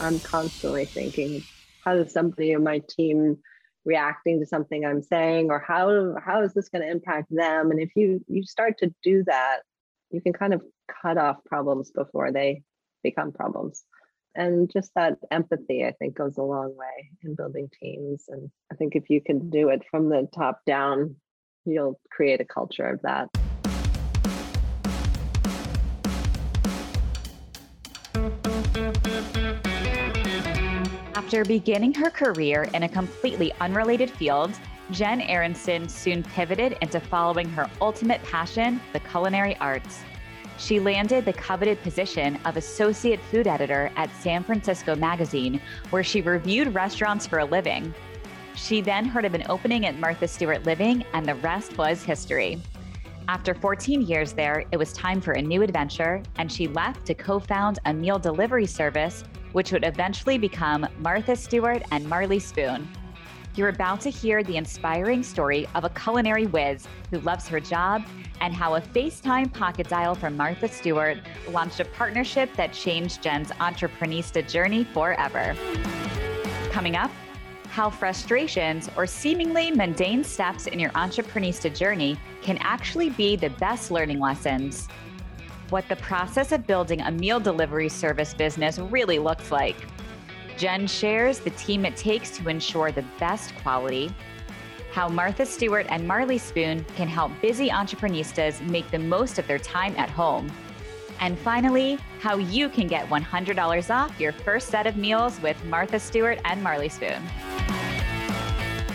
I'm constantly thinking, how does somebody in my team reacting to something I'm saying, or how how is this going to impact them? And if you you start to do that, you can kind of cut off problems before they become problems. And just that empathy, I think, goes a long way in building teams. And I think if you can do it from the top down, you'll create a culture of that. After beginning her career in a completely unrelated field, Jen Aaronson soon pivoted into following her ultimate passion, the culinary arts. She landed the coveted position of associate food editor at San Francisco Magazine, where she reviewed restaurants for a living. She then heard of an opening at Martha Stewart Living, and the rest was history. After 14 years there, it was time for a new adventure, and she left to co found a meal delivery service which would eventually become Martha Stewart and Marley Spoon. You're about to hear the inspiring story of a culinary whiz who loves her job and how a FaceTime pocket dial from Martha Stewart launched a partnership that changed Jen's entrepreneurista journey forever. Coming up, how frustrations or seemingly mundane steps in your entrepreneurista journey can actually be the best learning lessons what the process of building a meal delivery service business really looks like. Jen shares the team it takes to ensure the best quality, how Martha Stewart and Marley Spoon can help busy entrepreneurs make the most of their time at home. And finally, how you can get $100 off your first set of meals with Martha Stewart and Marley Spoon.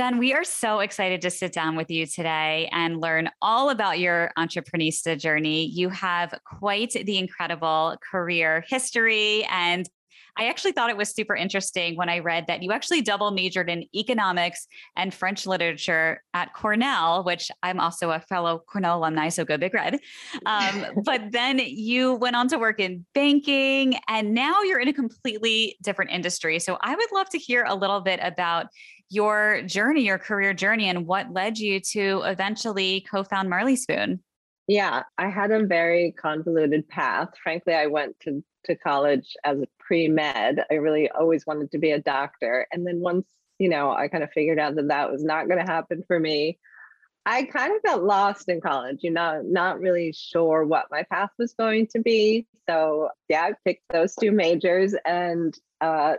Jen, we are so excited to sit down with you today and learn all about your entrepreneurista journey. You have quite the incredible career history and I actually thought it was super interesting when I read that you actually double majored in economics and French literature at Cornell, which I'm also a fellow Cornell alumni, so go Big Red. Um, but then you went on to work in banking, and now you're in a completely different industry. So I would love to hear a little bit about your journey, your career journey, and what led you to eventually co found Marley Spoon. Yeah, I had a very convoluted path. Frankly, I went to, to college as a pre med. I really always wanted to be a doctor. And then once, you know, I kind of figured out that that was not going to happen for me. I kind of got lost in college, you know, not really sure what my path was going to be. So, yeah, I picked those two majors and uh,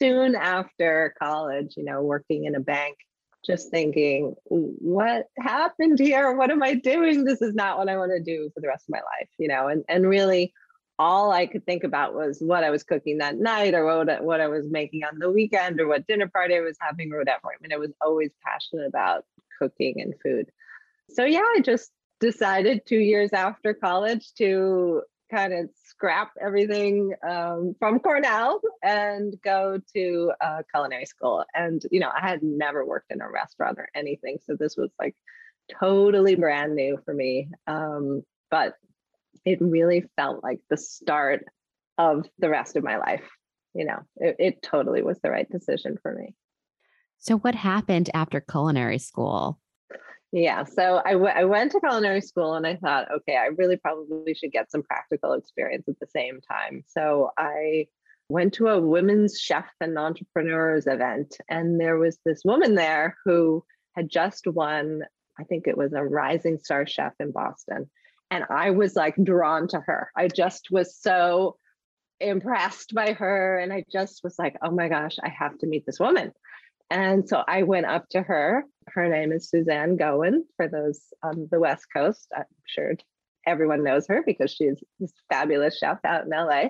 soon after college, you know, working in a bank, just thinking, what happened here? What am I doing? This is not what I want to do for the rest of my life, you know, and, and really all I could think about was what I was cooking that night or what, what I was making on the weekend or what dinner party I was having or whatever. I mean, I was always passionate about cooking and food. So, yeah, I just decided two years after college to kind of scrap everything um, from Cornell and go to uh, culinary school. And, you know, I had never worked in a restaurant or anything. So this was like totally brand new for me. Um, but it really felt like the start of the rest of my life. You know, it, it totally was the right decision for me. So, what happened after culinary school? Yeah. So I, w- I went to culinary school and I thought, okay, I really probably should get some practical experience at the same time. So I went to a women's chef and entrepreneurs event, and there was this woman there who had just won, I think it was a rising star chef in Boston. And I was like drawn to her. I just was so impressed by her. And I just was like, oh my gosh, I have to meet this woman. And so I went up to her. Her name is Suzanne Goin for those on the West Coast. I'm sure everyone knows her because she's this fabulous chef out in LA.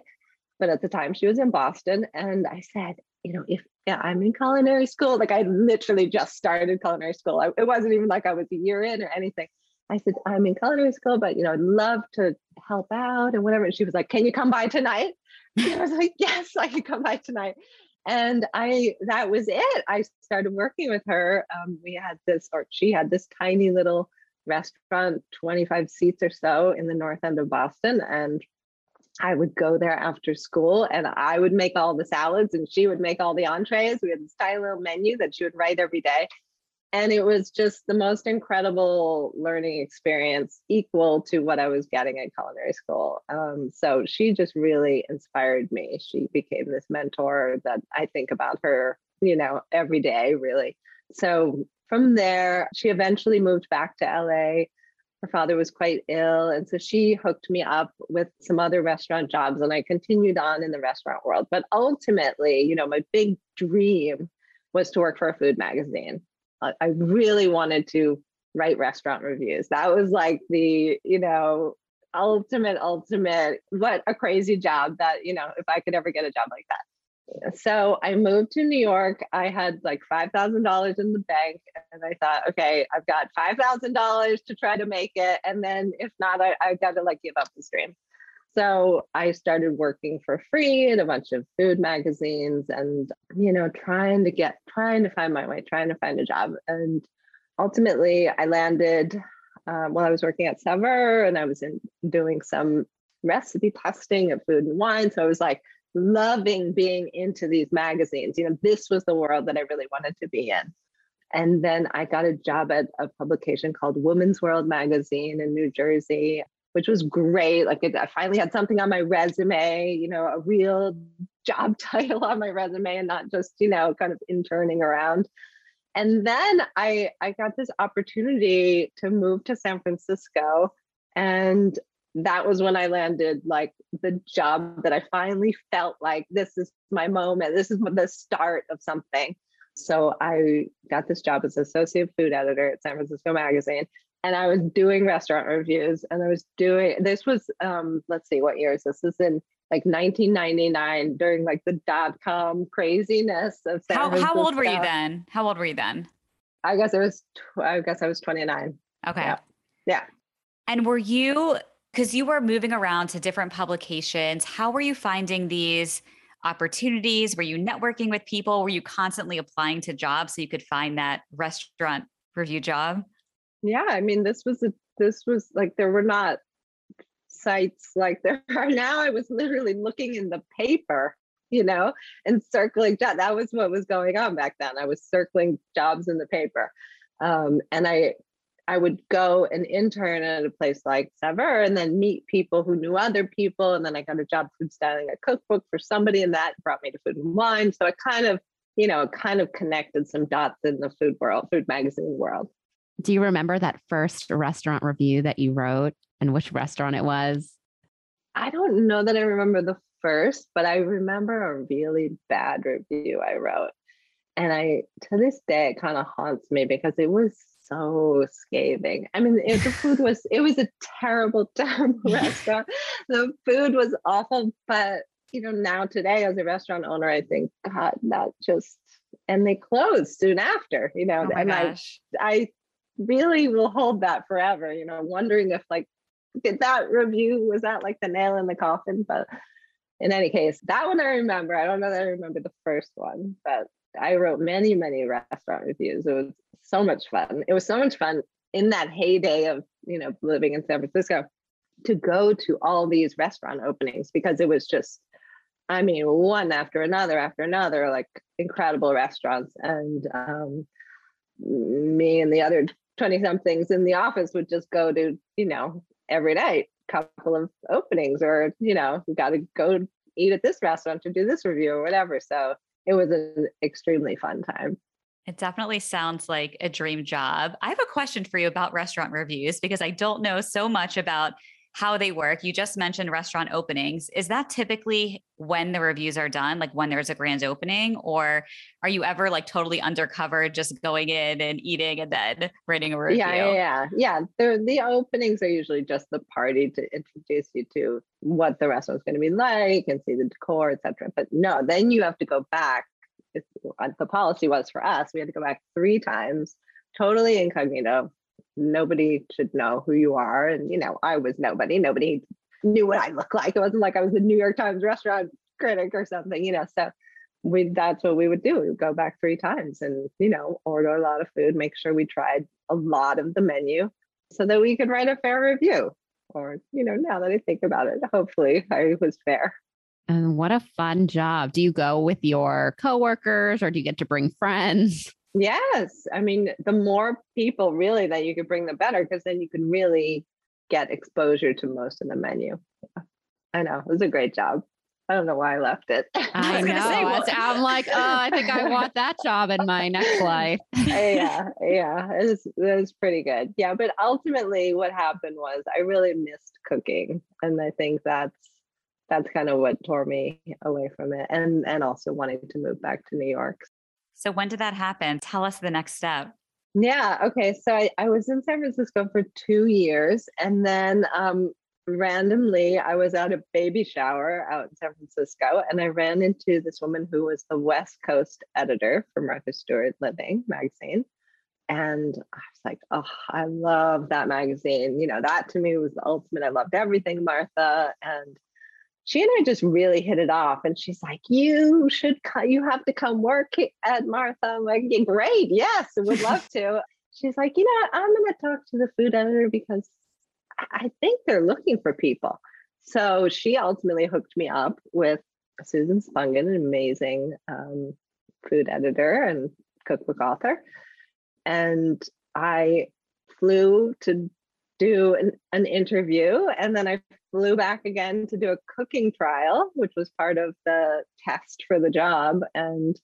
But at the time she was in Boston. And I said, you know, if yeah, I'm in culinary school, like I literally just started culinary school. I, it wasn't even like I was a year in or anything. I said, I'm in culinary school, but you know, I'd love to help out and whatever. And she was like, Can you come by tonight? And I was like, Yes, I can come by tonight. And I that was it. I started working with her. Um, we had this, or she had this tiny little restaurant, 25 seats or so in the north end of Boston. And I would go there after school and I would make all the salads and she would make all the entrees. We had this tiny little menu that she would write every day. And it was just the most incredible learning experience, equal to what I was getting at culinary school. Um, so she just really inspired me. She became this mentor that I think about her, you know, every day, really. So from there, she eventually moved back to LA. Her father was quite ill. And so she hooked me up with some other restaurant jobs, and I continued on in the restaurant world. But ultimately, you know, my big dream was to work for a food magazine. I really wanted to write restaurant reviews. That was like the, you know, ultimate, ultimate, what a crazy job that, you know, if I could ever get a job like that. So I moved to New York. I had like $5,000 in the bank. And I thought, okay, I've got $5,000 to try to make it. And then if not, I, I got to like give up this dream. So I started working for free in a bunch of food magazines and, you know, trying to get, trying to find my way, trying to find a job. And ultimately, I landed uh, while I was working at Saveur and I was in doing some recipe testing of food and wine. So I was like, loving being into these magazines. You know, this was the world that I really wanted to be in. And then I got a job at a publication called Women's World Magazine in New Jersey, which was great. Like I finally had something on my resume, you know, a real job title on my resume and not just, you know, kind of interning around. And then I I got this opportunity to move to San Francisco and that was when I landed like the job that I finally felt like this is my moment. This is the start of something. So I got this job as associate food editor at San Francisco Magazine. And I was doing restaurant reviews and I was doing this was um let's see what year is this? This is in like 1999 during like the dot com craziness of San how, Francisco. how old were you then? How old were you then? I guess I was I guess I was 29. Okay. Yeah. yeah. And were you because you were moving around to different publications. How were you finding these opportunities? Were you networking with people? Were you constantly applying to jobs so you could find that restaurant review job? Yeah, I mean, this was a this was like there were not sites like there are now. I was literally looking in the paper, you know, and circling jobs. That was what was going on back then. I was circling jobs in the paper. Um, and I I would go and intern at a place like Saveur and then meet people who knew other people. And then I got a job food styling a cookbook for somebody, and that brought me to food and wine. So I kind of, you know, kind of connected some dots in the food world, food magazine world. Do you remember that first restaurant review that you wrote and which restaurant it was? I don't know that I remember the first, but I remember a really bad review I wrote. And I, to this day, it kind of haunts me because it was so scathing. I mean, it, the food was, it was a terrible, terrible restaurant. The food was awful. But, you know, now today as a restaurant owner, I think, God, that just, and they closed soon after, you know, oh and gosh. I, I really will hold that forever, you know, wondering if like, did that review, was that like the nail in the coffin? But in any case, that one I remember. I don't know that I remember the first one, but I wrote many, many restaurant reviews. It was so much fun. It was so much fun in that heyday of, you know, living in San Francisco to go to all these restaurant openings because it was just, I mean, one after another after another, like incredible restaurants. And um, me and the other 20 somethings in the office would just go to, you know, every night, couple of openings, or, you know, we got to go eat at this restaurant to do this review or whatever. So it was an extremely fun time. It definitely sounds like a dream job. I have a question for you about restaurant reviews because I don't know so much about how they work. You just mentioned restaurant openings. Is that typically when the reviews are done, like when there's a grand opening, or are you ever like totally undercover, just going in and eating and then writing a review? Yeah, yeah, yeah. yeah. The the openings are usually just the party to introduce you to what the restaurant's going to be like and see the decor, etc. But no, then you have to go back. It's, uh, the policy was for us, we had to go back three times, totally incognito, nobody should know who you are. And, you know, I was nobody. Nobody knew what I looked like. It wasn't like I was a New York Times restaurant critic or something, you know. So we that's what we would do. We would go back three times and, you know, order a lot of food, make sure we tried a lot of the menu so that we could write a fair review. Or, you know, now that I think about it, hopefully I was fair. And what a fun job. Do you go with your coworkers or do you get to bring friends? Yes. I mean, the more people really that you could bring, the better, because then you can really get exposure to most of the menu. Yeah. I know. It was a great job. I don't know why I left it. I, know. Say, well, I'm like, oh, I think I want that job in my next life. yeah, yeah, it was, it was pretty good. Yeah, but ultimately, what happened was I really missed cooking, and I think that's that's kind of what tore me away from it, and and also wanting to move back to New York. So when did that happen? Tell us the next step. Yeah. Okay. So I, I was in San Francisco for two years, and then um, randomly I was at a baby shower out in San Francisco and I ran into this woman who was the West Coast editor for Martha Stewart Living magazine. And I was like, oh, I love that magazine. You know, that to me was the ultimate. I loved everything, Martha. And she and I just really hit it off. And she's like, you should, you have to come work at Martha. I'm like, great. Yes, would love to. She's like, you know, I'm going to talk to the food editor because I think they're looking for people. So she ultimately hooked me up with Susan Spungen, an amazing um, food editor and cookbook author. And I flew to do an, an, interview and then I flew back again to do a cooking trial, which was part of the test for the job. And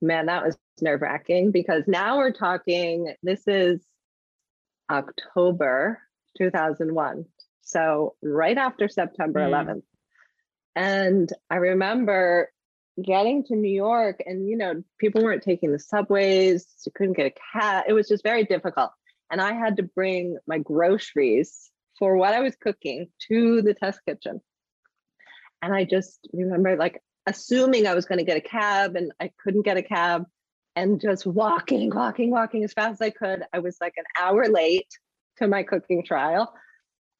man, that was nerve wracking because now we're talking, this is October 2001. So right after September mm. 11th. And I remember getting to New York and, you know, people weren't taking the subways, you couldn't get a cab. It was just very difficult. And I had to bring my groceries for what I was cooking to the test kitchen. And I just remember like assuming I was going to get a cab and I couldn't get a cab and just walking, walking, walking as fast as I could. I was like an hour late to my cooking trial,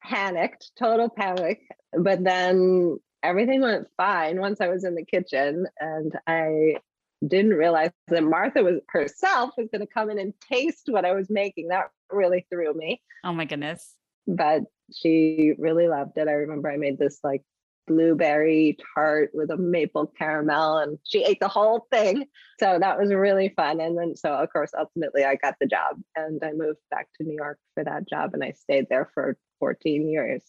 panicked, total panic. But then everything went fine once I was in the kitchen and I didn't realize that Martha was herself was going to come in and taste what I was making. That really threw me. Oh my goodness. But she really loved it. I remember I made this like blueberry tart with a maple caramel and she ate the whole thing. So that was really fun. And then so of course ultimately i got the job and i moved back to new york for that job and i stayed there for 14 years.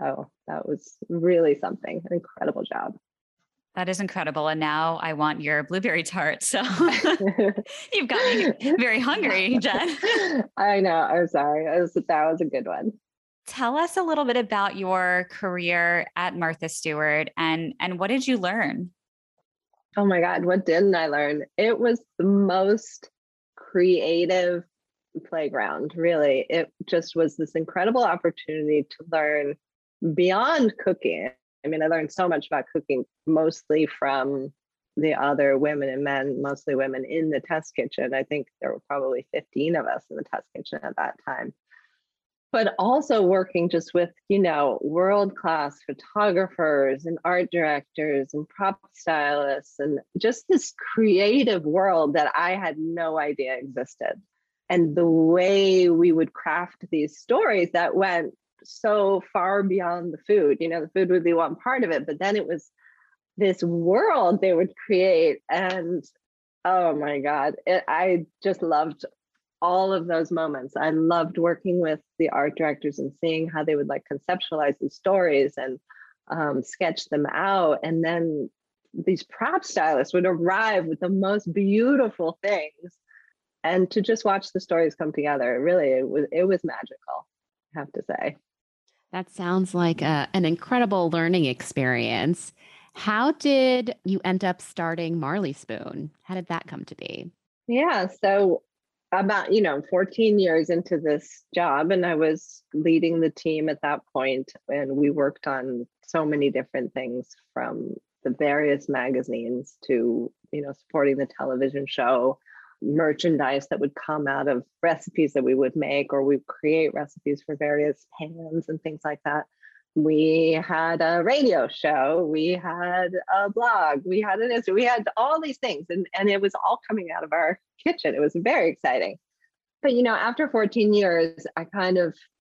So that was really something an incredible job that is incredible. And now I want your blueberry tart. So you've got me very hungry, Jen. I know. I'm sorry. Was, that was a good one tell us a little bit about your career at Martha Stewart and and what did you learn? Oh my god, what didn't I learn? It was the most creative playground, really. It just was this incredible opportunity to learn beyond cooking. I mean, I learned so much about cooking mostly from the other women and men, mostly women in the test kitchen. I think there were probably 15 of us in the test kitchen at that time but also working just with you know world class photographers and art directors and prop stylists and just this creative world that i had no idea existed and the way we would craft these stories that went so far beyond the food you know the food would be one part of it but then it was this world they would create and oh my god it, i just loved all of those moments. I loved working with the art directors and seeing how they would like conceptualize these stories and um, sketch them out. And then these prop stylists would arrive with the most beautiful things. And to just watch the stories come together, really, it was it was magical. I have to say. That sounds like a, an incredible learning experience. How did you end up starting Marley Spoon? How did that come to be? Yeah, so about you know 14 years into this job and i was leading the team at that point and we worked on so many different things from the various magazines to you know supporting the television show merchandise that would come out of recipes that we would make or we create recipes for various pans and things like that we had a radio show, we had a blog, we had an Instagram, we had all these things, and, and it was all coming out of our kitchen. It was very exciting. But you know, after 14 years, I kind of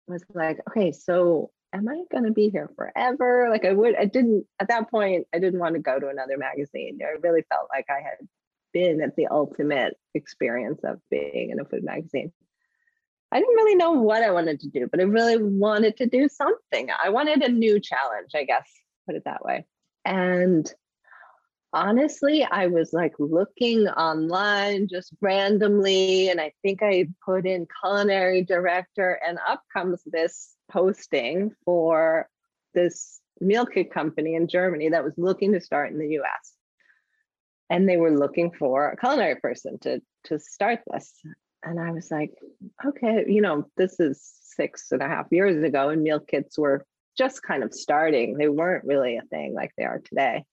was like, okay, so am I going to be here forever? Like I would, I didn't at that point, I didn't want to go to another magazine. I really felt like I had been at the ultimate experience of being in a food magazine. I didn't really know what I wanted to do, but I really wanted to do something. I wanted a new challenge, I guess, put it that way. And honestly, I was like looking online just randomly, and I think I put in culinary director, and up comes this posting for this meal kit company in Germany that was looking to start in the US. And they were looking for a culinary person to, to start this. And I was like, okay, you know, this is six and a half years ago, and meal kits were just kind of starting. They weren't really a thing like they are today.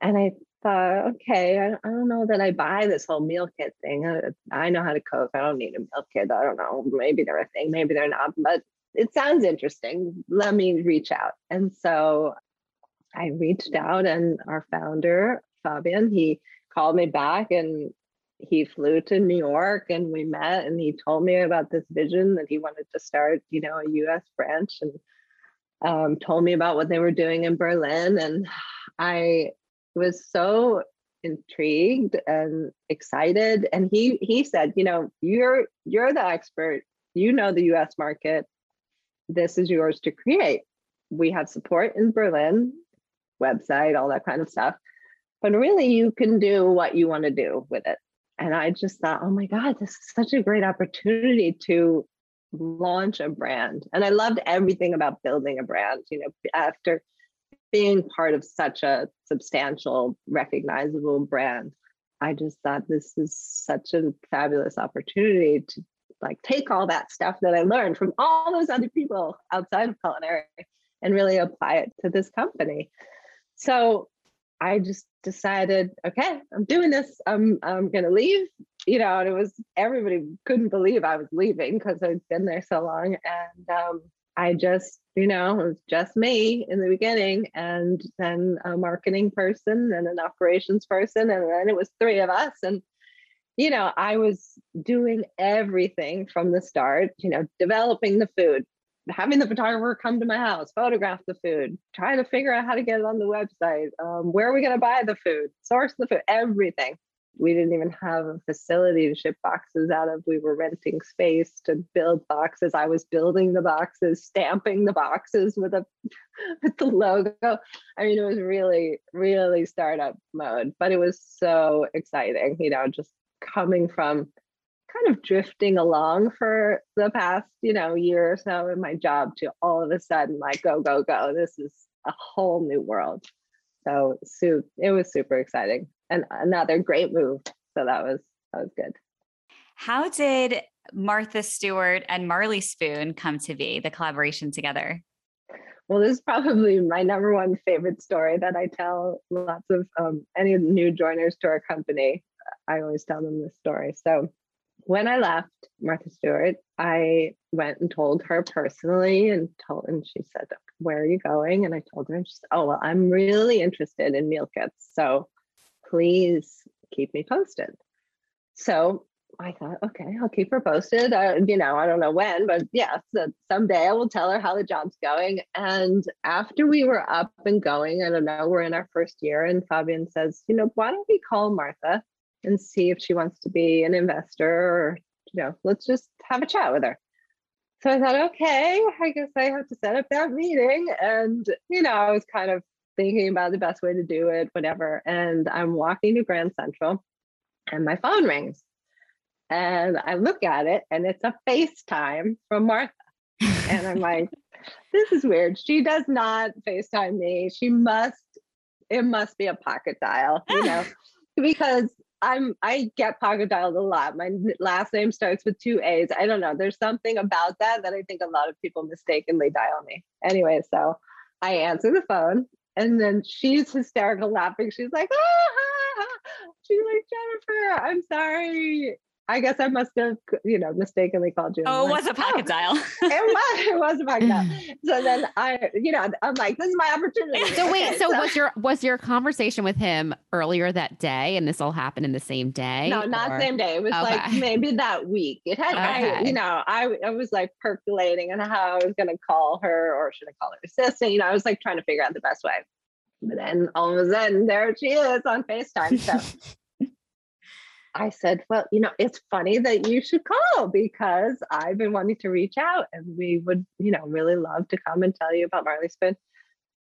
And I thought, okay, I, I don't know that I buy this whole meal kit thing. I, I know how to cook. I don't need a meal kit. I don't know. Maybe they're a thing, maybe they're not. But it sounds interesting. Let me reach out. And so I reached out, and our founder, Fabian, he called me back and he flew to New York and we met and he told me about this vision that he wanted to start, you know, a US branch and um, told me about what they were doing in Berlin. And I was so intrigued and excited. And he he said, you know, you're you're the expert, you know the US market. This is yours to create. We have support in Berlin, website, all that kind of stuff. But really you can do what you want to do with it and I just thought, oh my God, this is such a great opportunity to launch a brand. And I loved everything about building a brand, you know, after being part of such a substantial, recognizable brand. I just thought this is such a fabulous opportunity to like take all that stuff that I learned from all those other people outside of culinary and really apply it to this company. So I just decided, okay, I'm doing this. I'm I'm gonna leave. You know, and it was everybody couldn't believe I was leaving because I'd been there so long. And um, I just, you know, it was just me in the beginning, and then a marketing person and an operations person, and then it was three of us. And you know, I was doing everything from the start, you know, developing the food, having the photographer come to my house, photograph the food, trying to figure out how to get it on the website, um, where are we going to buy the food, source the food, everything. We didn't even have a facility to ship boxes out of. We were renting space to build boxes. I was building the boxes, stamping the boxes with a with the logo. I mean, it was really, really startup mode, but it was so exciting, you know, just coming from kind of drifting along for the past, you know, year or so in my job to all of a sudden like go, go, go. This is a whole new world. So it was super exciting and another great move. So that was that was good. How did Martha Stewart and Marley Spoon come to be, the collaboration together? Well, this is probably my number one favorite story that I tell lots of um, any new joiners to our company. I always tell them this story. So when I left Martha Stewart, I went and told her personally and told and she said, Where are you going? And I told her, and she said, Oh, well, I'm really interested in meal kits. So please keep me posted. So I thought, okay, I'll keep her posted. Uh, you know, I don't know when, but yeah, so someday I will tell her how the job's going. And after we were up and going, I don't know, we're in our first year, and Fabian says, you know, why don't we call Martha and see if she wants to be an investor or, you know, let's just have a chat with her. So I thought, okay, I guess I have to set up that meeting. And, you know, I was kind of thinking about the best way to do it, whatever. And I'm walking to Grand Central and my phone rings. And I look at it and it's a FaceTime from Martha. and I'm like, this is weird. She does not FaceTime me. She must, it must be a pocket dial, you know, because I'm I get pocket dialed a lot. My last name starts with two A's. I don't know. There's something about that that I think a lot of people mistakenly dial me. Anyway, so I answer the phone and then she's hysterical laughing. She's like, ah, she's like, Jennifer, I'm sorry. I guess I must have, you know, mistakenly called you. Oh, it was a pocket oh, dial. it was, it was a pocket dial. So then I, you know, I'm like, this is my opportunity. So wait, so, so, was your was your conversation with him earlier that day, and this all happened in the same day? No, not or? same day. It was okay. like maybe that week. It had, okay. I, you know, I I was like percolating on how I was going to call her, or should I call her assistant? You know, I was like trying to figure out the best way. But then all of a sudden, there she is on FaceTime. So I said, Well, you know, it's funny that you should call because I've been wanting to reach out and we would, you know, really love to come and tell you about Marley Spoon.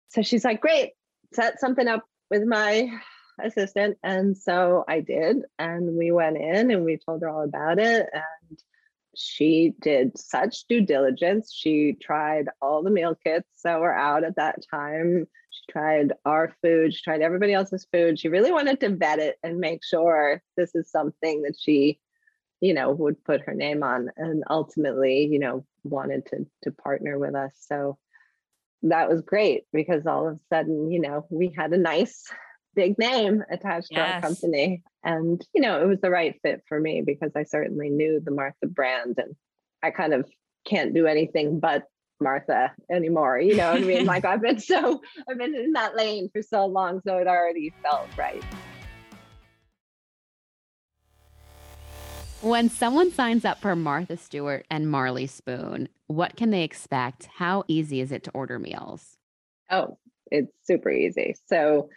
So she's like, Great, set something up with my assistant. And so I did. And we went in and we told her all about it. And she did such due diligence. She tried all the meal kits that were out at that time. She tried our food, she tried everybody else's food. She really wanted to vet it and make sure this is something that she, you know, would put her name on and ultimately, you know, wanted to to partner with us. So that was great because all of a sudden, you know, we had a nice big name attached yes. to our company. And, you know, it was the right fit for me because I certainly knew the Martha brand and I kind of can't do anything but Martha anymore. You know I mean? like I've been so, I've been in that lane for so long. So it already felt right. When someone signs up for Martha Stewart and Marley Spoon, what can they expect? How easy is it to order meals? Oh, it's super easy. So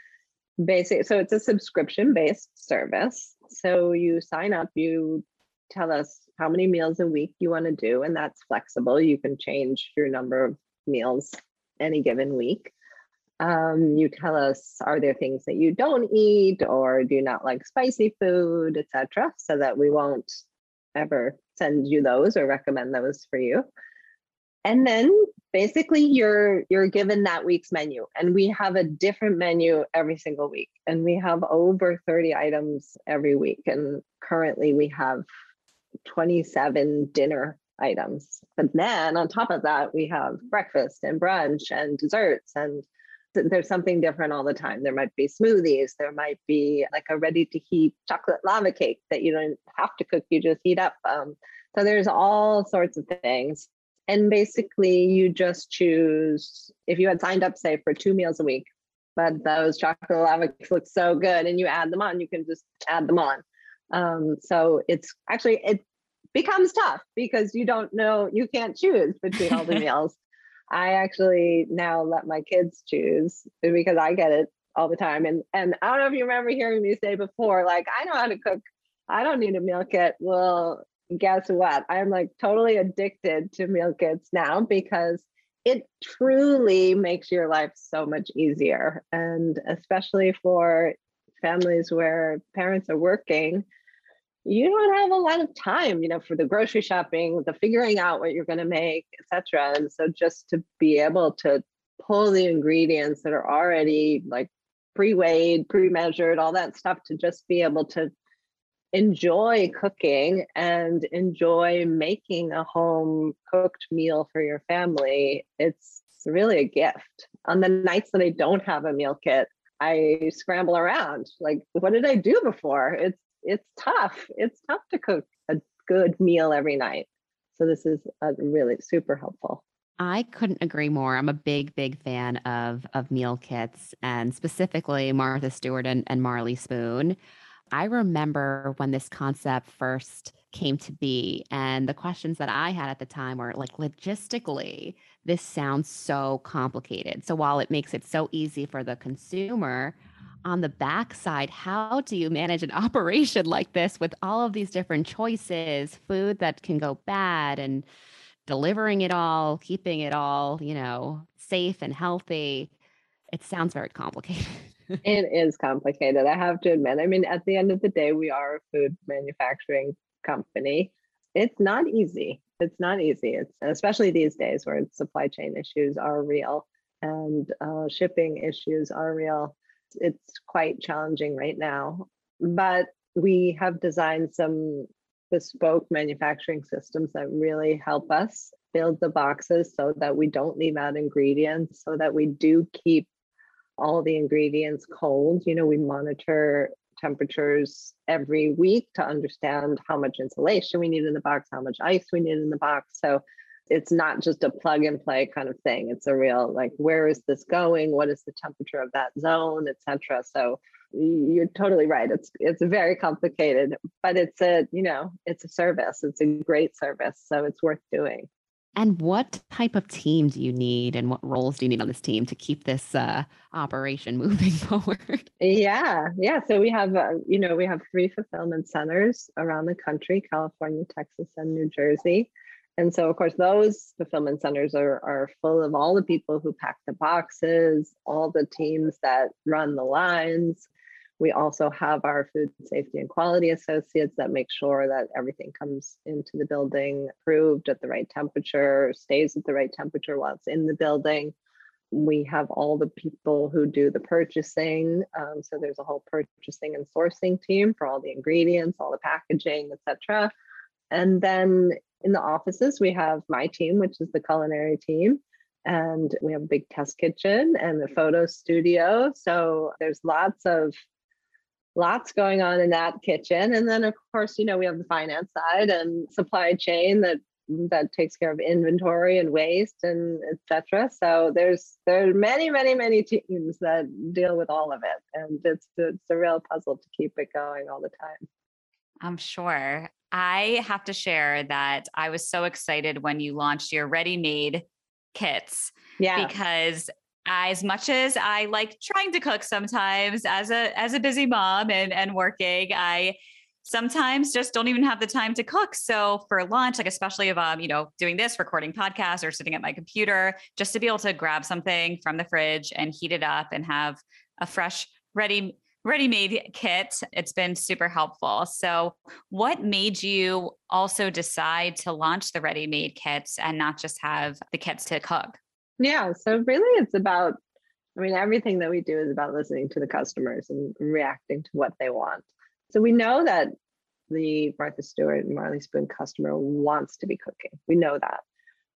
basically, so it's a subscription based service so you sign up you tell us how many meals a week you want to do and that's flexible. You can change your number of meals any given week. Um, you tell us are there things that you don't eat or do not like spicy food etc so that we won't ever send you those or recommend those for you. And then basically you're you're given that week's menu and we have a different menu every single week and we have over 30 items every week and currently we have 27 dinner items. But then on top of that we have breakfast and brunch and desserts and there's something different all the time. There might be smoothies there might be like a ready to heat chocolate lava cake that you don't have to cook you just heat up um, so there's all sorts of things. And basically, you just choose if you had signed up, say, for two meals a week, but those chocolate lava cakes look so good and you add them on, you can just add them on. Um, so it's actually, it becomes tough because you don't know, you can't choose between all the meals. I actually now let my kids choose because I get it all the time. And and I don't know if you remember hearing me say before, like I know how to cook. I don't need a meal kit. Well, guess what? I'm like totally addicted to meal kits now because it truly makes your life so much easier. And especially for families where parents are working, you don't have a lot of time, you know, for the grocery shopping, the figuring out what you're going to make, etc. And so just to be able to pull the ingredients that are already like pre-weighed, pre-measured, all that stuff to just be able to enjoy cooking and enjoy making a home cooked meal for your family, it's really a gift. On the nights that I don't have a meal kit, I scramble around. Like, what did I do before? It's it's tough. It's tough to cook a good meal every night. So this is uh, really super helpful. I couldn't agree more. I'm a big, big fan of of meal kits and specifically Martha Stewart and, and Marley Spoon. I remember when this concept first came to be, and the questions that I had at the time were like, logistically, this sounds so complicated. So while it makes it so easy for the consumer, on the backside, how do you manage an operation like this with all of these different choices, food that can go bad, and delivering it all, keeping it all, you know, safe and healthy? It sounds very complicated. it is complicated. I have to admit. I mean, at the end of the day, we are a food manufacturing company. It's not easy. It's not easy. It's especially these days where supply chain issues are real and uh, shipping issues are real. It's quite challenging right now. But we have designed some bespoke manufacturing systems that really help us build the boxes so that we don't leave out ingredients, so that we do keep all the ingredients cold. You know, we monitor temperatures every week to understand how much insulation we need in the box, how much ice we need in the box. So it's not just a plug and play kind of thing. It's a real like where is this going? What is the temperature of that zone, etc. So you're totally right. It's it's very complicated, but it's a you know it's a service. It's a great service, so it's worth doing. And what type of team do you need, and what roles do you need on this team to keep this uh, operation moving forward? Yeah, yeah. So we have, uh, you know, we have three fulfillment centers around the country: California, Texas, and New Jersey. And so, of course, those fulfillment centers are, are full of all the people who pack the boxes, all the teams that run the lines, we also have our food safety and quality associates that make sure that everything comes into the building approved at the right temperature, stays at the right temperature while it's in the building. We have all the people who do the purchasing. Um, so there's a whole purchasing and sourcing team for all the ingredients, all the packaging, etc. And then in the offices, we have my team, which is the culinary team and we have a big test kitchen and the photo studio. So there's lots of lots going on in that kitchen. And then of course you know we have the finance side and supply chain that that takes care of inventory and waste and etc so there's there are many many many teams that deal with all of it. And it's it's a real puzzle to keep it going all the time. I'm sure. I have to share that i was so excited when you launched your ready made kits yeah. because as much as I like trying to cook sometimes as a as a busy mom and and working, I sometimes just don't even have the time to cook. So for lunch, like especially if I'm, you know, doing this, recording podcasts or sitting at my computer, just to be able to grab something from the fridge and heat it up and have a fresh, ready ready-made kit it's been super helpful so what made you also decide to launch the ready-made kits and not just have the kits to cook yeah. So really it's about, I mean, everything that we do is about listening to the customers and reacting to what they want. So we know that the Martha Stewart and Marley Spoon customer wants to be cooking. We know that.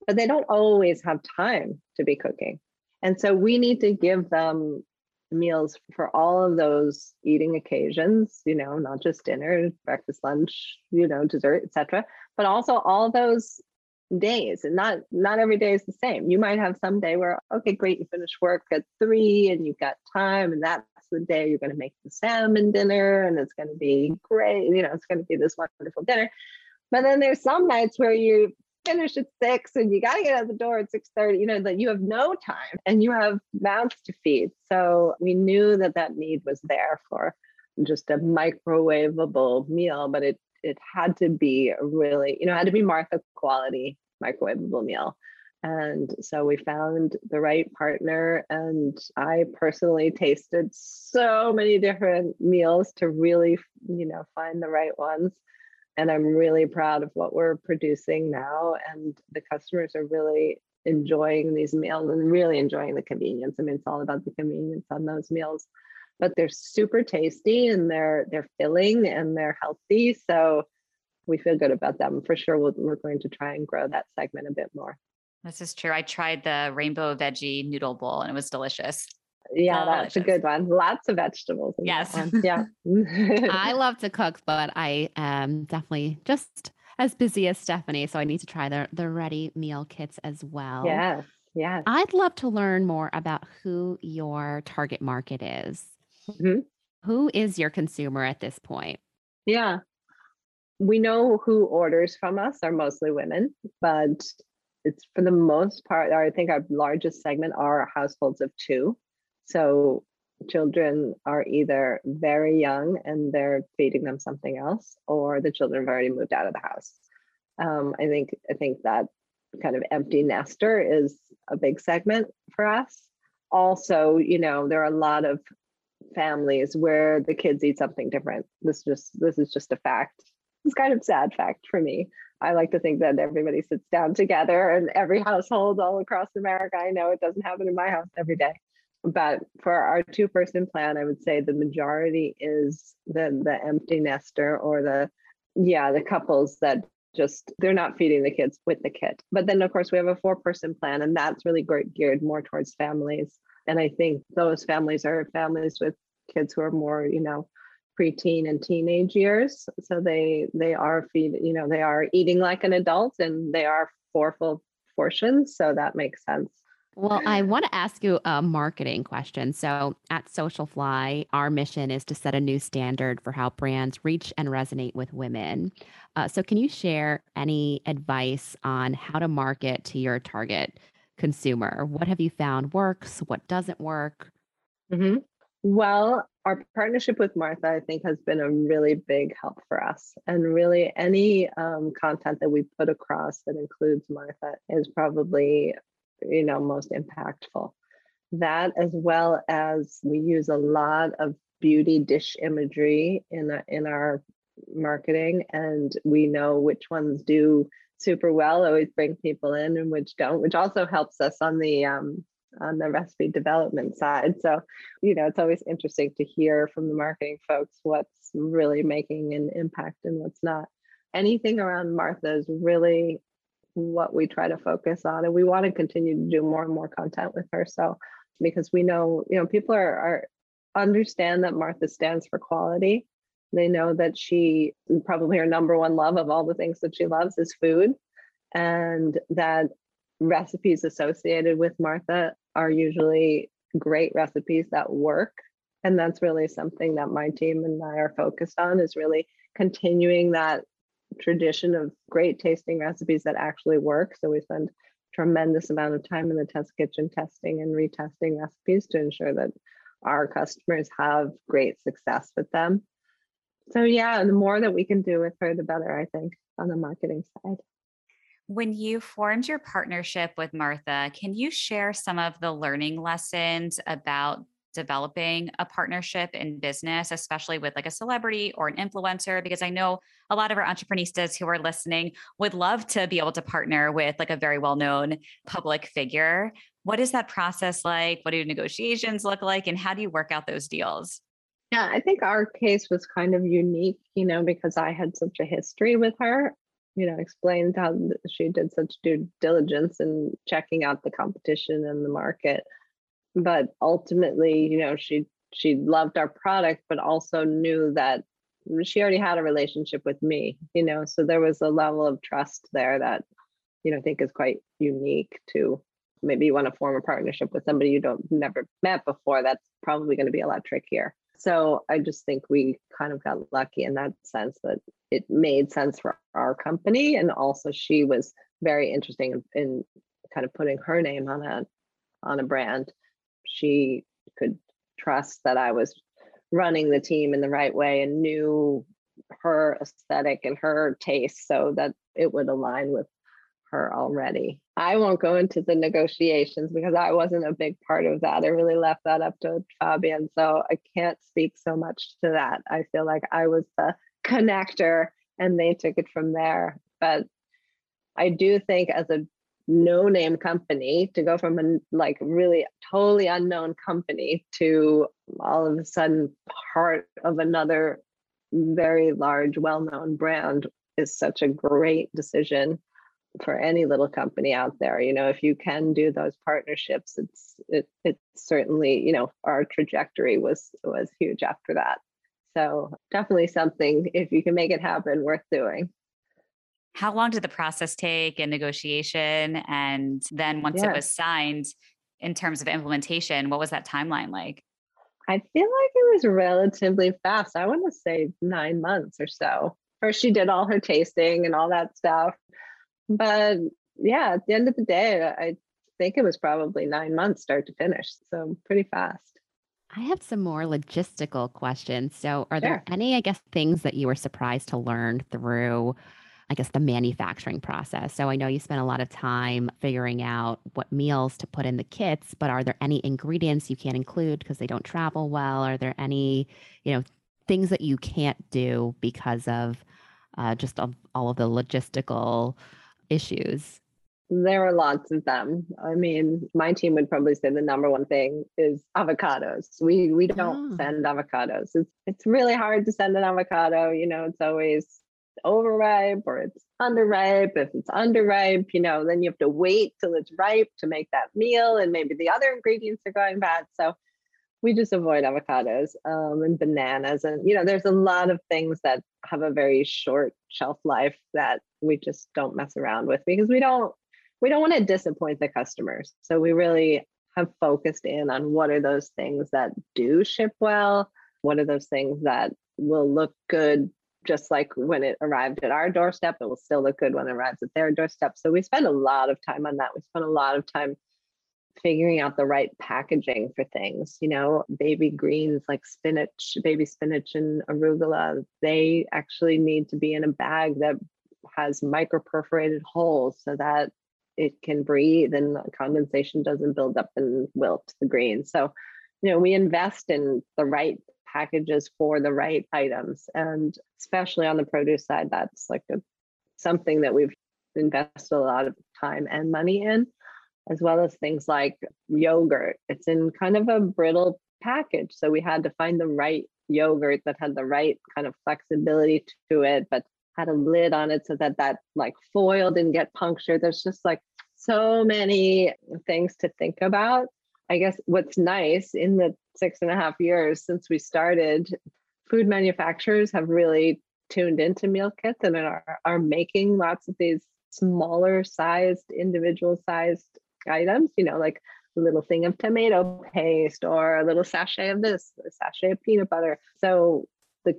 But they don't always have time to be cooking. And so we need to give them meals for all of those eating occasions, you know, not just dinner, breakfast, lunch, you know, dessert, etc., but also all those days and not not every day is the same. You might have some day where okay great you finish work at three and you've got time and that's the day you're going to make the salmon dinner and it's going to be great you know it's going to be this wonderful dinner. But then there's some nights where you finish at six and you got to get out the door at 6 30 you know that you have no time and you have mouths to feed. So we knew that that need was there for just a microwavable meal but it it had to be really, you know, had to be Martha quality microwavable meal. And so we found the right partner. And I personally tasted so many different meals to really, you know, find the right ones. And I'm really proud of what we're producing now. And the customers are really enjoying these meals and really enjoying the convenience. I mean, it's all about the convenience on those meals but they're super tasty and they're they're filling and they're healthy. So we feel good about them. For sure, we we are going to try and grow that segment a bit more. This is true. I tried the rainbow veggie noodle bowl and it was delicious. Yeah, delicious. that's a good one. Lots of vegetables. yes. Yeah. I love to cook, but I am definitely just as busy as Stephanie. So I need to try the, the ready meal kits as well. Yes. Yes. I'd love to learn more about who your target market is. Mm-hmm. Who is your consumer at this point? Yeah. We know who orders from us are mostly women, but it's for the most part, I think our largest segment are households of two. So children are either very young and they're feeding them something else, or the children have already moved out of the house. Um, I think I think that kind of empty nester is a big segment for us. Also, you know, there are a lot of families where the kids eat something different. This just this is just a fact. It's kind of sad fact for me. I like to think that everybody sits down together and every household all across America. I know it doesn't happen in my house every day. But for our two person plan, I would say the majority is the the empty nester or the yeah, the couples that just they're not feeding the kids with the kit. But then of course we have a four person plan and that's really geared more towards families and I think those families are families with kids who are more, you know, preteen and teenage years. So they they are feed, you know, they are eating like an adult and they are four full portions. So that makes sense. Well, I want to ask you a marketing question. So, at Socialfly, our mission is to set a new standard for how brands reach and resonate with women. Uh, so, can you share any advice on how to market to your target consumer? What have you found works? What doesn't work? Mm-hmm. Well, our partnership with Martha, I think, has been a really big help for us. And really, any um, content that we put across that includes Martha is probably you know most impactful that as well as we use a lot of beauty dish imagery in in our marketing and we know which ones do super well always bring people in and which don't which also helps us on the um, on the recipe development side. So you know it's always interesting to hear from the marketing folks what's really making an impact and what's not. Anything around martha is really what we try to focus on and we want to continue to do more and more content with her. So because we know you know people are, are understand that martha stands for quality they know that she probably her number one love of all the things that she loves is food and that recipes associated with martha are usually great recipes that work and that's really something that my team and i are focused on is really continuing that tradition of great tasting recipes that actually work. So we spend tremendous amount of time in the test kitchen testing and retesting recipes to ensure that our customers have great success with them. So yeah, the more that we can do with her, the better, I think, on the marketing side. When you formed your partnership with Martha, can you share some of the learning lessons about developing a partnership in business, especially with like a celebrity or an influencer? Because I know a lot of our entrepreneurs who are listening would love to be able to partner with like a very well known public figure. What is that process like? What do negotiations look like? And how do you work out those deals? Yeah, I think our case was kind of unique, you know, because I had such a history with her you know explained how she did such due diligence in checking out the competition and the market but ultimately, you know, she she loved our product, but also knew that she already had a relationship with me, you know, so there was a level of trust there that, you know, I think is quite unique to maybe you want to form a partnership with somebody you don't never met before. That's probably going to be a lot trickier. So I just think we kind of got lucky in that sense that it made sense for our company. And also she was very interesting in, in kind of putting her name on a on a brand she could trust that I was running the team in the right way and knew her aesthetic and her taste so that it would align with her already. I won't go into the negotiations because I wasn't a big part of that. I really left that up to Fabian. So I can't speak so much to that. I feel like I was the connector and they took it from there. But I do think as a no name company to go from a like really totally unknown company to all of a sudden part of another very large well-known brand is such a great decision for any little company out there you know if you can do those partnerships it's it, it's certainly you know our trajectory was was huge after that so definitely something if you can make it happen worth doing how long did the process take and negotiation? And then once yeah. it was signed, in terms of implementation, what was that timeline like? I feel like it was relatively fast. I want to say nine months or so. First, she did all her tasting and all that stuff. But yeah, at the end of the day, I think it was probably nine months start to finish. So pretty fast. I have some more logistical questions. So, are there any, I guess, things that you were surprised to learn through I guess, the manufacturing process. So I know you spent a lot of time figuring out what meals to put in the kits, but are there any ingredients you can't include because they don't travel well? Are there any, you know, things that you can't do because of uh, just of all of the logistical issues? There are lots of them. I mean, my team would probably say the number one thing is avocados. We we don't oh. send avocados. It's it's really hard to send an avocado. You know, it's always overripe or it's underripe. If it's underripe, you know, then you have to wait till it's ripe to make that meal, and maybe the other ingredients are going bad. So we just avoid avocados um, and bananas and you know there's a lot of things that have a very short shelf life that we just don't mess around with because we don't we don't want to disappoint the customers. So we really have focused in on what are those things that do ship well? What are those things that will look good just like when it arrived at our doorstep it will still look good when it arrives at their doorstep? So we spend a lot of time on that. We spend a lot of time figuring out the right packaging for things. You know, baby greens like spinach, baby spinach and arugula, they actually need to be in a bag that has micro perforated holes so that it can breathe and condensation doesn't build up and wilt the green. So, you know, we invest in the right packages for the right items. And especially on the produce side, that's like a, something that we've invested a lot of time and money in as well as things like yogurt. It's in kind of a brittle package. So we had to find the right yogurt that had the right kind of flexibility to it, but had a lid on it so that that like foil didn't get punctured. There's just like so many things to think about. I guess what's nice in the six and a half years since we started, food manufacturers have really tuned into meal kits and are, are making lots of these smaller sized, individual sized items, you know, like a little thing of tomato paste or a little sachet of this, a sachet of peanut butter. So the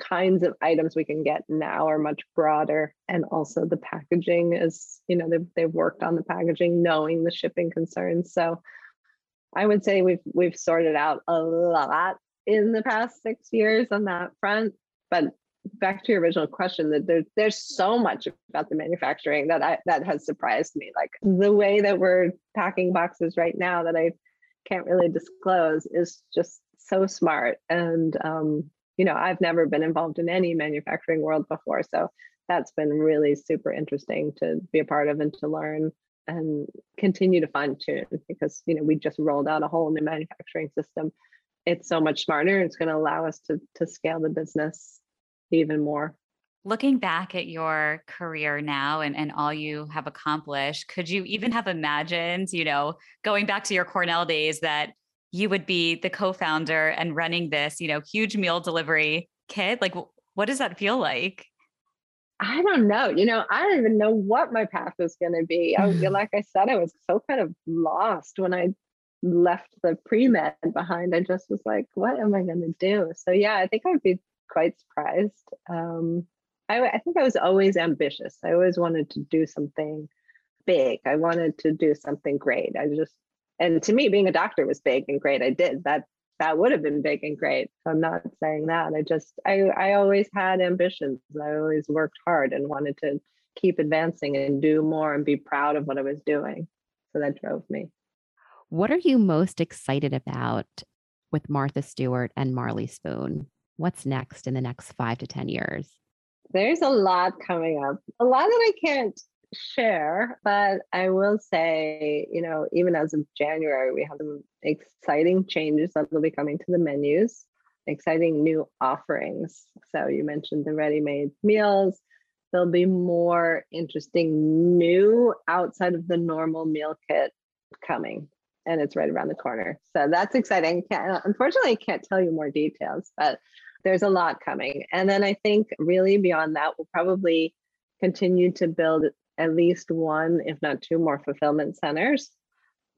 kinds of items we can get now are much broader and also the packaging is you know they've, they've worked on the packaging knowing the shipping concerns so i would say we've we've sorted out a lot in the past six years on that front but back to your original question that there's there's so much about the manufacturing that I that has surprised me. Like the way that we're packing boxes right now that I can't really disclose is just so smart. And um, you know, I've never been involved in any manufacturing world before. So that's been really super interesting to be a part of and to learn and continue to fine tune because you know we just rolled out a whole new manufacturing system. It's so much smarter. It's going to allow us to to scale the business even more. Looking back at your career now and, and all you have accomplished, could you even have imagined, you know, going back to your Cornell days that you would be the co-founder and running this, you know, huge meal delivery kit? Like what does that feel like? I don't know. You know, I don't even know what my path was going to be. I, like I said, I was so kind of lost when I left the pre med behind. I just was like, what am I going to do? So, yeah, I think I would be quite surprised. Um, I, I think I was always ambitious. I always wanted to do something big. I wanted to do something great. I just, and to me, being a doctor was big and great. I did that. That would have been big and great. I'm not saying that. I just, I, I always had ambitions. I always worked hard and wanted to keep advancing and do more and be proud of what I was doing. So that drove me. What are you most excited about with Martha Stewart and Marley Spoon? what's next in the next five to 10 years? There's a lot coming up, a lot that I can't share, but I will say, you know, even as of January, we have some exciting changes that will be coming to the menus, exciting new offerings. So you mentioned the ready made meals. There'll be more interesting new outside of the normal meal kit coming and it's right around the corner. So that's exciting. Can't, unfortunately, I can't tell you more details, but there's a lot coming. And then I think really beyond that, we'll probably continue to build at least one, if not two more fulfillment centers,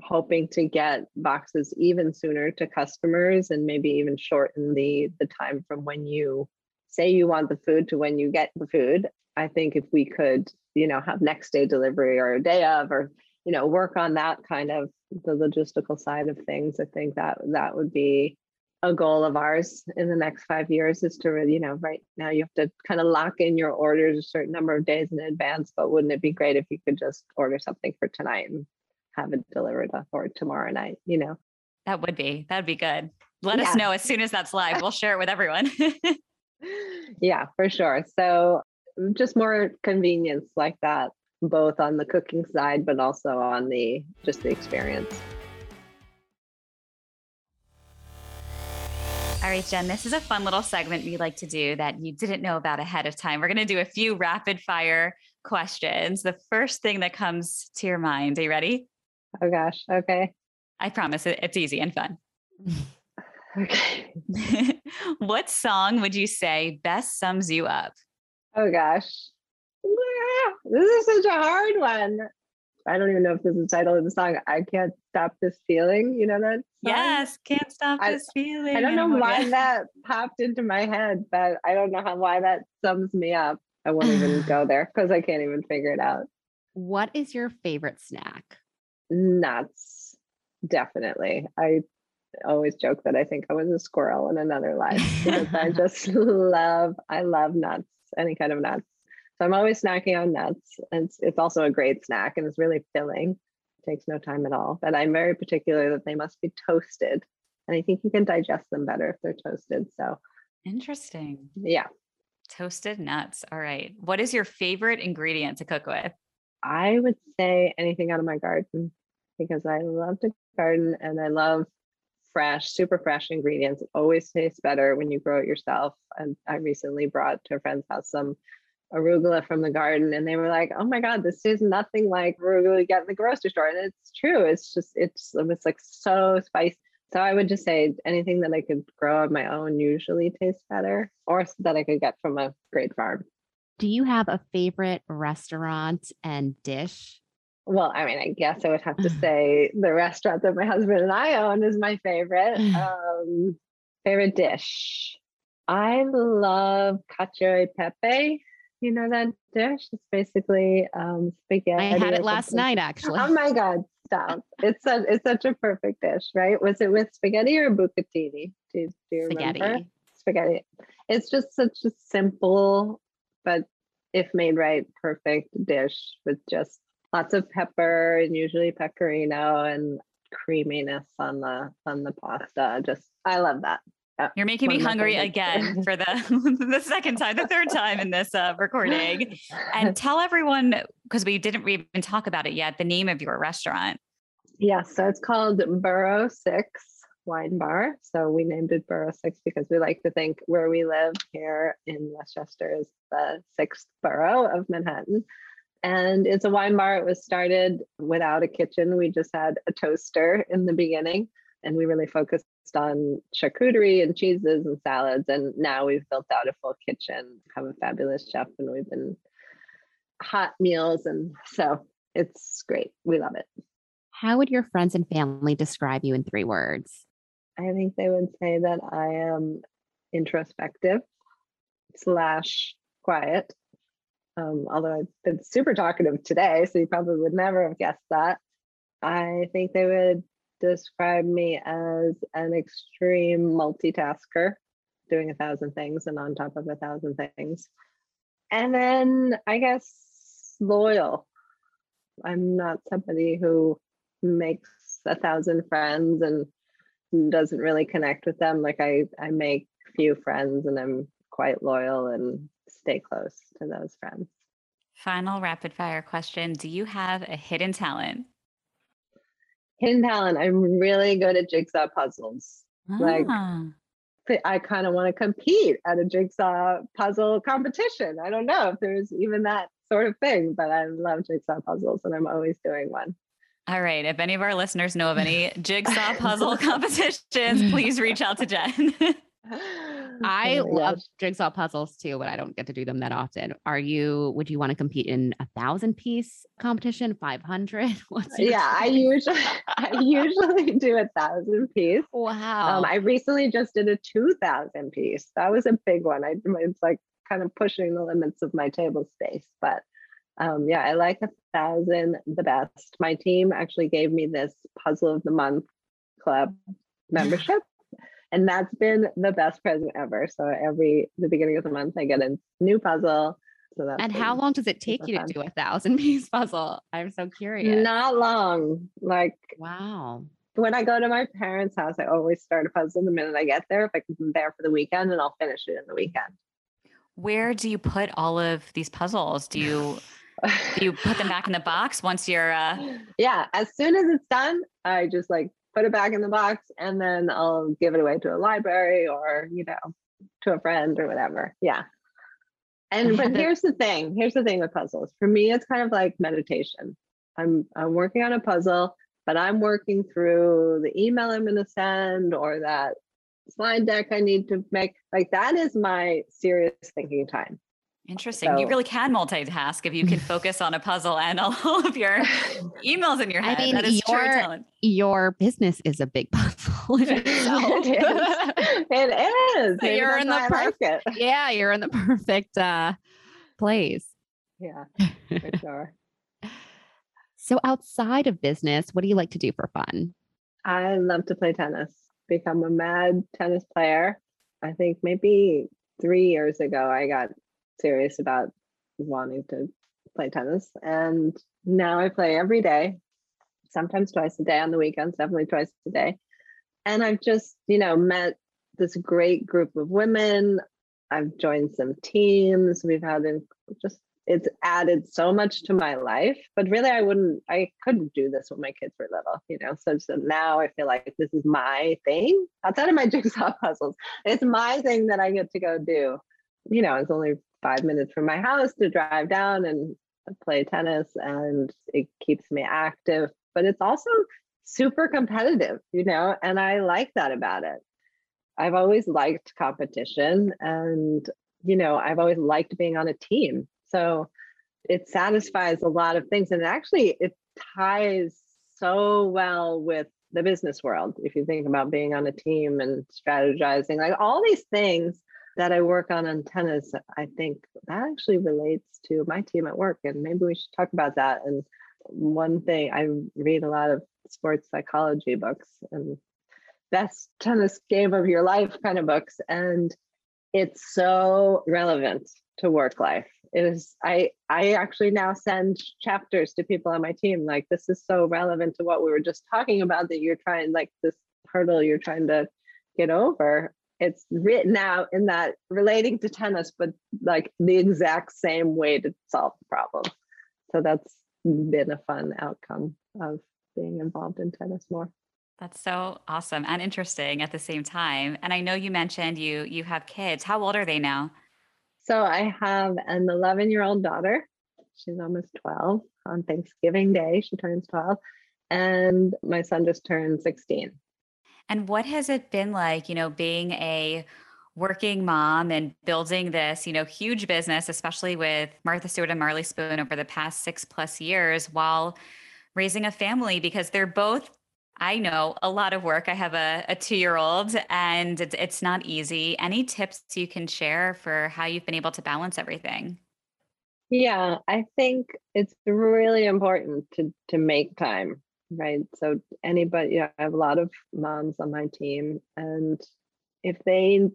hoping to get boxes even sooner to customers and maybe even shorten the the time from when you say you want the food to when you get the food. I think if we could, you know, have next day delivery or a day of or you know work on that kind of the logistical side of things i think that that would be a goal of ours in the next five years is to really, you know, right now you have to kind of lock in your orders a certain number of days in advance. But wouldn't it be great if you could just order something for tonight and have it delivered or tomorrow night, you know? That would be, that'd be good. Let yeah. us know as soon as that's live. We'll share it with everyone. yeah, for sure. So just more convenience like that, both on the cooking side, but also on the just the experience. All right, Jen, this is a fun little segment we like to do that you didn't know about ahead of time. We're going to do a few rapid fire questions. The first thing that comes to your mind, are you ready? Oh gosh, okay. I promise it, it's easy and fun. Okay. what song would you say best sums you up? Oh gosh. This is such a hard one. I don't even know if this is the title of the song. I can't stop this feeling. You know that? Song? Yes, can't stop I- this feeling. I don't know why Yeah. that popped into my head, but I don't know how why that sums me up. I won't even go there because I can't even figure it out. What is your favorite snack? Nuts, definitely. I always joke that I think I was a squirrel in another life because I just love, I love nuts, any kind of nuts. So I'm always snacking on nuts. And it's, it's also a great snack and it's really filling. It takes no time at all. But I'm very particular that they must be toasted. And I think you can digest them better if they're toasted. So Interesting. yeah, Toasted nuts. All right. What is your favorite ingredient to cook with? I would say anything out of my garden because I love to garden and I love fresh, super fresh ingredients. It always tastes better when you grow it yourself. And I recently brought to a friend's house some arugula from the garden and they were like, oh my God, this is nothing like arugula you get in the grocery store. And it's true. It's just, it's, it was like so spicy. So I would just say anything that I could grow on my own usually tastes better or that I could get from a great farm. Do you have a favorite restaurant and dish? Well, I mean, I guess I would have to say the restaurant that my husband and I own is my favorite. Um, favorite dish. I love cacio e pepe. You know that dish? It's basically um, spaghetti. I had it last night, actually. Oh my God, stop. It's such, it's such a perfect dish, right? Was it with spaghetti or bucatini? Do, you- do you remember? Spaghetti. Spaghetti. It's just such a simple, but if made right, perfect dish with just lots of pepper and usually pecorino and creaminess on the on the pasta. Just I love that. You're making me hungry again for the the second time, the third time in this uh, recording. And tell everyone because we didn't even talk about it yet. The name of your restaurant. Yeah, so it's called Borough Six Wine Bar. So we named it Borough Six because we like to think where we live here in Westchester is the sixth borough of Manhattan. And it's a wine bar. It was started without a kitchen. We just had a toaster in the beginning, and we really focused on charcuterie and cheeses and salads. And now we've built out a full kitchen, have a fabulous chef, and we've been hot meals. And so it's great. We love it. How would your friends and family describe you in three words? I think they would say that I am introspective slash quiet. Um, although I've been super talkative today, so you probably would never have guessed that. I think they would describe me as an extreme multitasker, doing a thousand things and on top of a thousand things. And then I guess loyal. I'm not somebody who makes a thousand friends and doesn't really connect with them. Like I, I make few friends and I'm quite loyal and stay close to those friends. Final rapid fire question: Do you have a hidden talent? Hidden talent. I'm really good at jigsaw puzzles. Like- Ah. But I kind of want to compete at a jigsaw puzzle competition. I don't know if there's even that sort of thing, but I love jigsaw puzzles and I'm always doing one. All right. If any of our listeners know of any jigsaw puzzle competitions, please reach out to Jen. I Oh love gosh. jigsaw puzzles too, but I don't get to do them that often. Are you, would you want to compete in a thousand piece competition, 500? What's your Yeah, I usually I usually do a thousand piece. Wow. Um, I recently just did a 2000 piece. That was a big one. I it's like kind of pushing the limits of my table space, but um, yeah, I like a thousand the best. My team actually gave me this puzzle of the month club membership, and that's been the best present ever. So every the beginning of the month, I get a new puzzle. So that's and how long does it take you to do a thousand piece puzzle? I'm so curious. Not long. Like Wow. when I go to my parents' house, I always start a puzzle the minute I get there. If I'm there for the weekend, and I'll finish it in the weekend. Where do you put all of these puzzles? Do you do you put them back in the box once you're uh yeah, as soon as it's done, I just like put it back in the box and then I'll give it away to a library or, you know, to a friend or whatever. Yeah. And but here's the thing. Here's the thing with puzzles. For me, it's kind of like meditation. I'm I'm working on a puzzle, but I'm working through the email I'm gonna send or that slide deck I need to make. Like that is my serious thinking time. Interesting. So, you really can multitask if you can focus on a puzzle and all of your emails in your head. I mean, that is your, your business is a big puzzle it is. It is. So you're in the perfect. Like yeah, you're in the perfect uh, place. Yeah, for sure. so outside of business, what do you like to do for fun? I love to play tennis. Become a mad tennis player. I think maybe three years ago I got serious about wanting to play tennis. And now I play every day, sometimes twice a day on the weekends, definitely twice a day. And I've just, you know, met this great group of women. I've joined some teams. We've had just it's added so much to my life but really i wouldn't i couldn't do this when my kids were little you know so, so now i feel like this is my thing outside of my jigsaw puzzles it's my thing that i get to go do you know it's only five minutes from my house to drive down and play tennis and it keeps me active but it's also super competitive you know and i like that about it. I've always liked competition and you know i've always liked being on a team. So it satisfies a lot of things and actually it ties so well with the business world if you think about being on a team and strategizing like all these things that I work on antennas, I think that actually relates to my team at work. And maybe we should talk about that. And one thing I read a lot of sports psychology books and best tennis game of your life kind of books. And it's so relevant to work life. It is I I actually now send chapters to people on my team like this is so relevant to what we were just talking about that you're trying like this hurdle you're trying to get over it's written out in that relating to tennis, but like the exact same way to solve the problem. So that's been a fun outcome of being involved in tennis more. That's so awesome and interesting at the same time. And I know you mentioned you you have kids. How old are they now? So I have an 11 year old daughter. She's almost 12 on Thanksgiving Day. She turns 12. And my son just turned 16. And what has it been like, you know, being a working mom and building this, you know, huge business, especially with Martha Stewart and Marley Spoon over the past six plus years while raising a family because they're both I know a lot of work. I have a, a two year old and it's, it's not easy. Any tips you can share for how you've been able to balance everything? Yeah, I think it's really important to to make time right? So anybody, I have a lot of moms on my team, and if they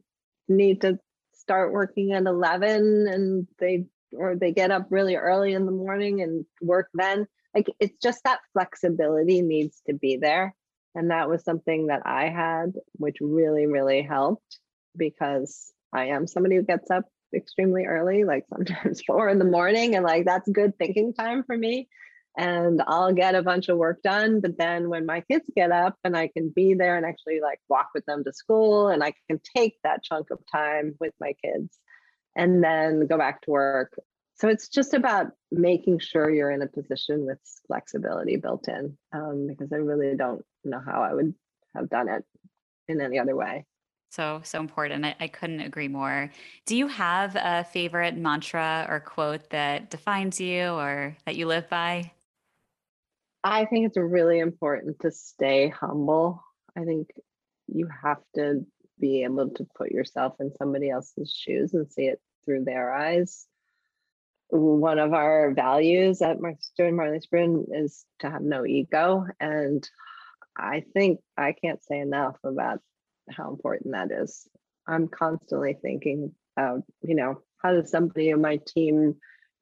need to start working at 11 and they or they get up really early in the morning and work then like it's just that flexibility needs to be there and that was something that i had which really really helped because i am somebody who gets up extremely early like sometimes four in the morning and like that's good thinking time for me and I'll get a bunch of work done. But then when my kids get up and I can be there and actually like walk with them to school and I can take that chunk of time with my kids and then go back to work. So it's just about making sure you're in a position with flexibility built in um, because I really don't know how I would have done it in any other way. So, so important. I, I, couldn't agree more. Do you have a favorite mantra or quote that defines you or that you live by? I think it's really important to stay humble. I think you have to be able to put yourself in somebody else's shoes and see it through their eyes. One of our values at Martha Marley Spoon is to have no ego. And I think I can't say enough about how important that is. I'm constantly thinking about, you know, how does somebody in my team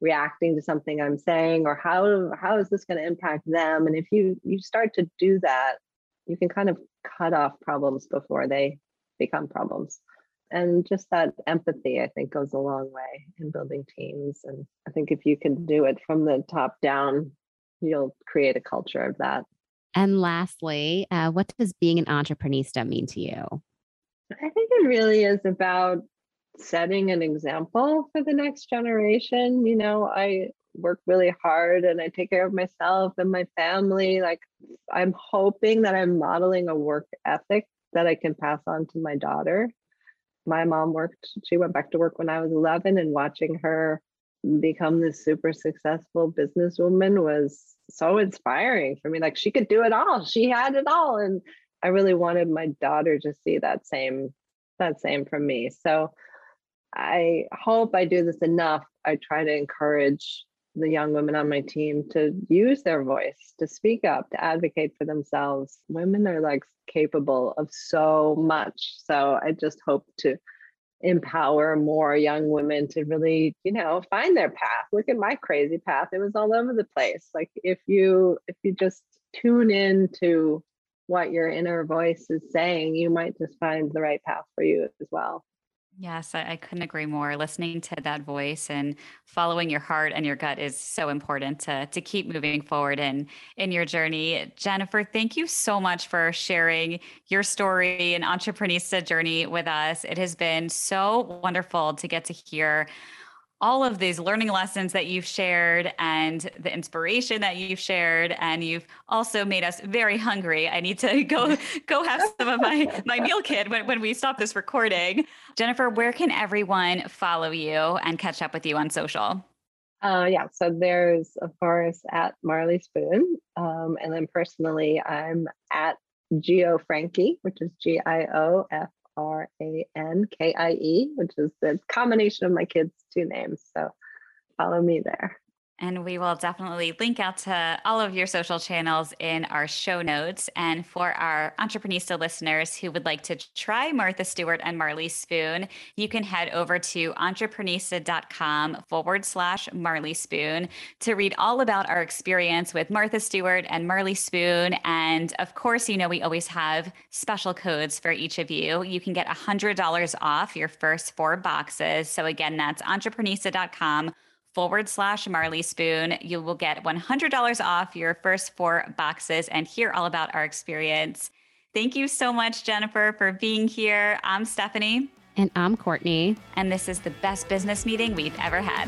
reacting to something I'm saying or how how is this going to impact them? And if you you start to do that you can kind of cut off problems before they become problems. And just that empathy I think goes a long way in building teams. And I think if you can do it from the top down you'll create a culture of that. And lastly uh, what does being an Entreprenista mean to you? I think it really is about setting an example for the next generation. You know, I work really hard and I take care of myself and my family. Like, I'm hoping that I'm modeling a work ethic that I can pass on to my daughter. My mom worked, she went back to work when I was 11, and watching her become this super successful businesswoman was so inspiring for me. Like she could do it all, she had it all. And I really wanted my daughter to see that same that same from me. So I hope I do this enough. I try to encourage the young women on my team to use their voice, to speak up, to advocate for themselves. Women are like capable of so much. So I just hope to empower more young women to really, you know, find their path. Look at my crazy path. It was all over the place. Like if you if you just tune in to what your inner voice is saying, you might just find the right path for you as well. Yes, I, couldn't agree more. Listening to that voice and following your heart and your gut is so important to to keep moving forward in in your journey. Jennifer, thank you so much for sharing your story and Entreprenista journey with us. It has been so wonderful to get to hear all of these learning lessons that you've shared and the inspiration that you've shared and you've also made us very hungry. I need to go go have some of my my meal kit when, when we stop this recording. Jennifer where can everyone follow you and catch up with you on social? Uh, yeah, so there's of course at Marley Spoon, um, and then personally, I'm at giofrankie, which is G I O F R A N K I E, which is the combination of my kids' two names. So follow me there. And we will definitely link out to all of your social channels in our show notes. And for our Entreprenista listeners who would like to try Martha Stewart and Marley Spoon, you can head over to entreprenista.com forward slash Marley Spoon to read all about our experience with Martha Stewart and Marley Spoon. And of course, you know, we always have special codes for each of you. You can get $100 off your first four boxes. So again, that's entreprenista.com forward slash Marley Spoon. You will get $100 off your first four boxes and hear all about our experience. Thank you so much, Jennifer, for being here. I'm Stephanie. And I'm Courtney. And this is the best business meeting we've ever had.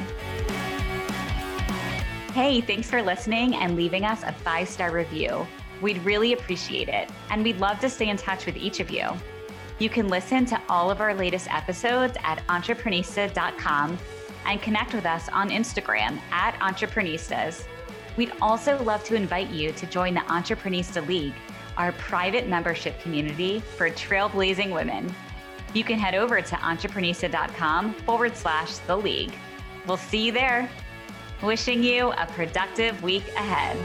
Hey, thanks for listening and leaving us a five star review. We'd really appreciate it. And we'd love to stay in touch with each of you. You can listen to all of our latest episodes at entreprenista.com and connect with us on Instagram at Entreprenistas. We'd also love to invite you to join the Entreprenista League, our private membership community for trailblazing women. You can head over to entreprenista.com forward slash the league. We'll see you there. Wishing you a productive week ahead.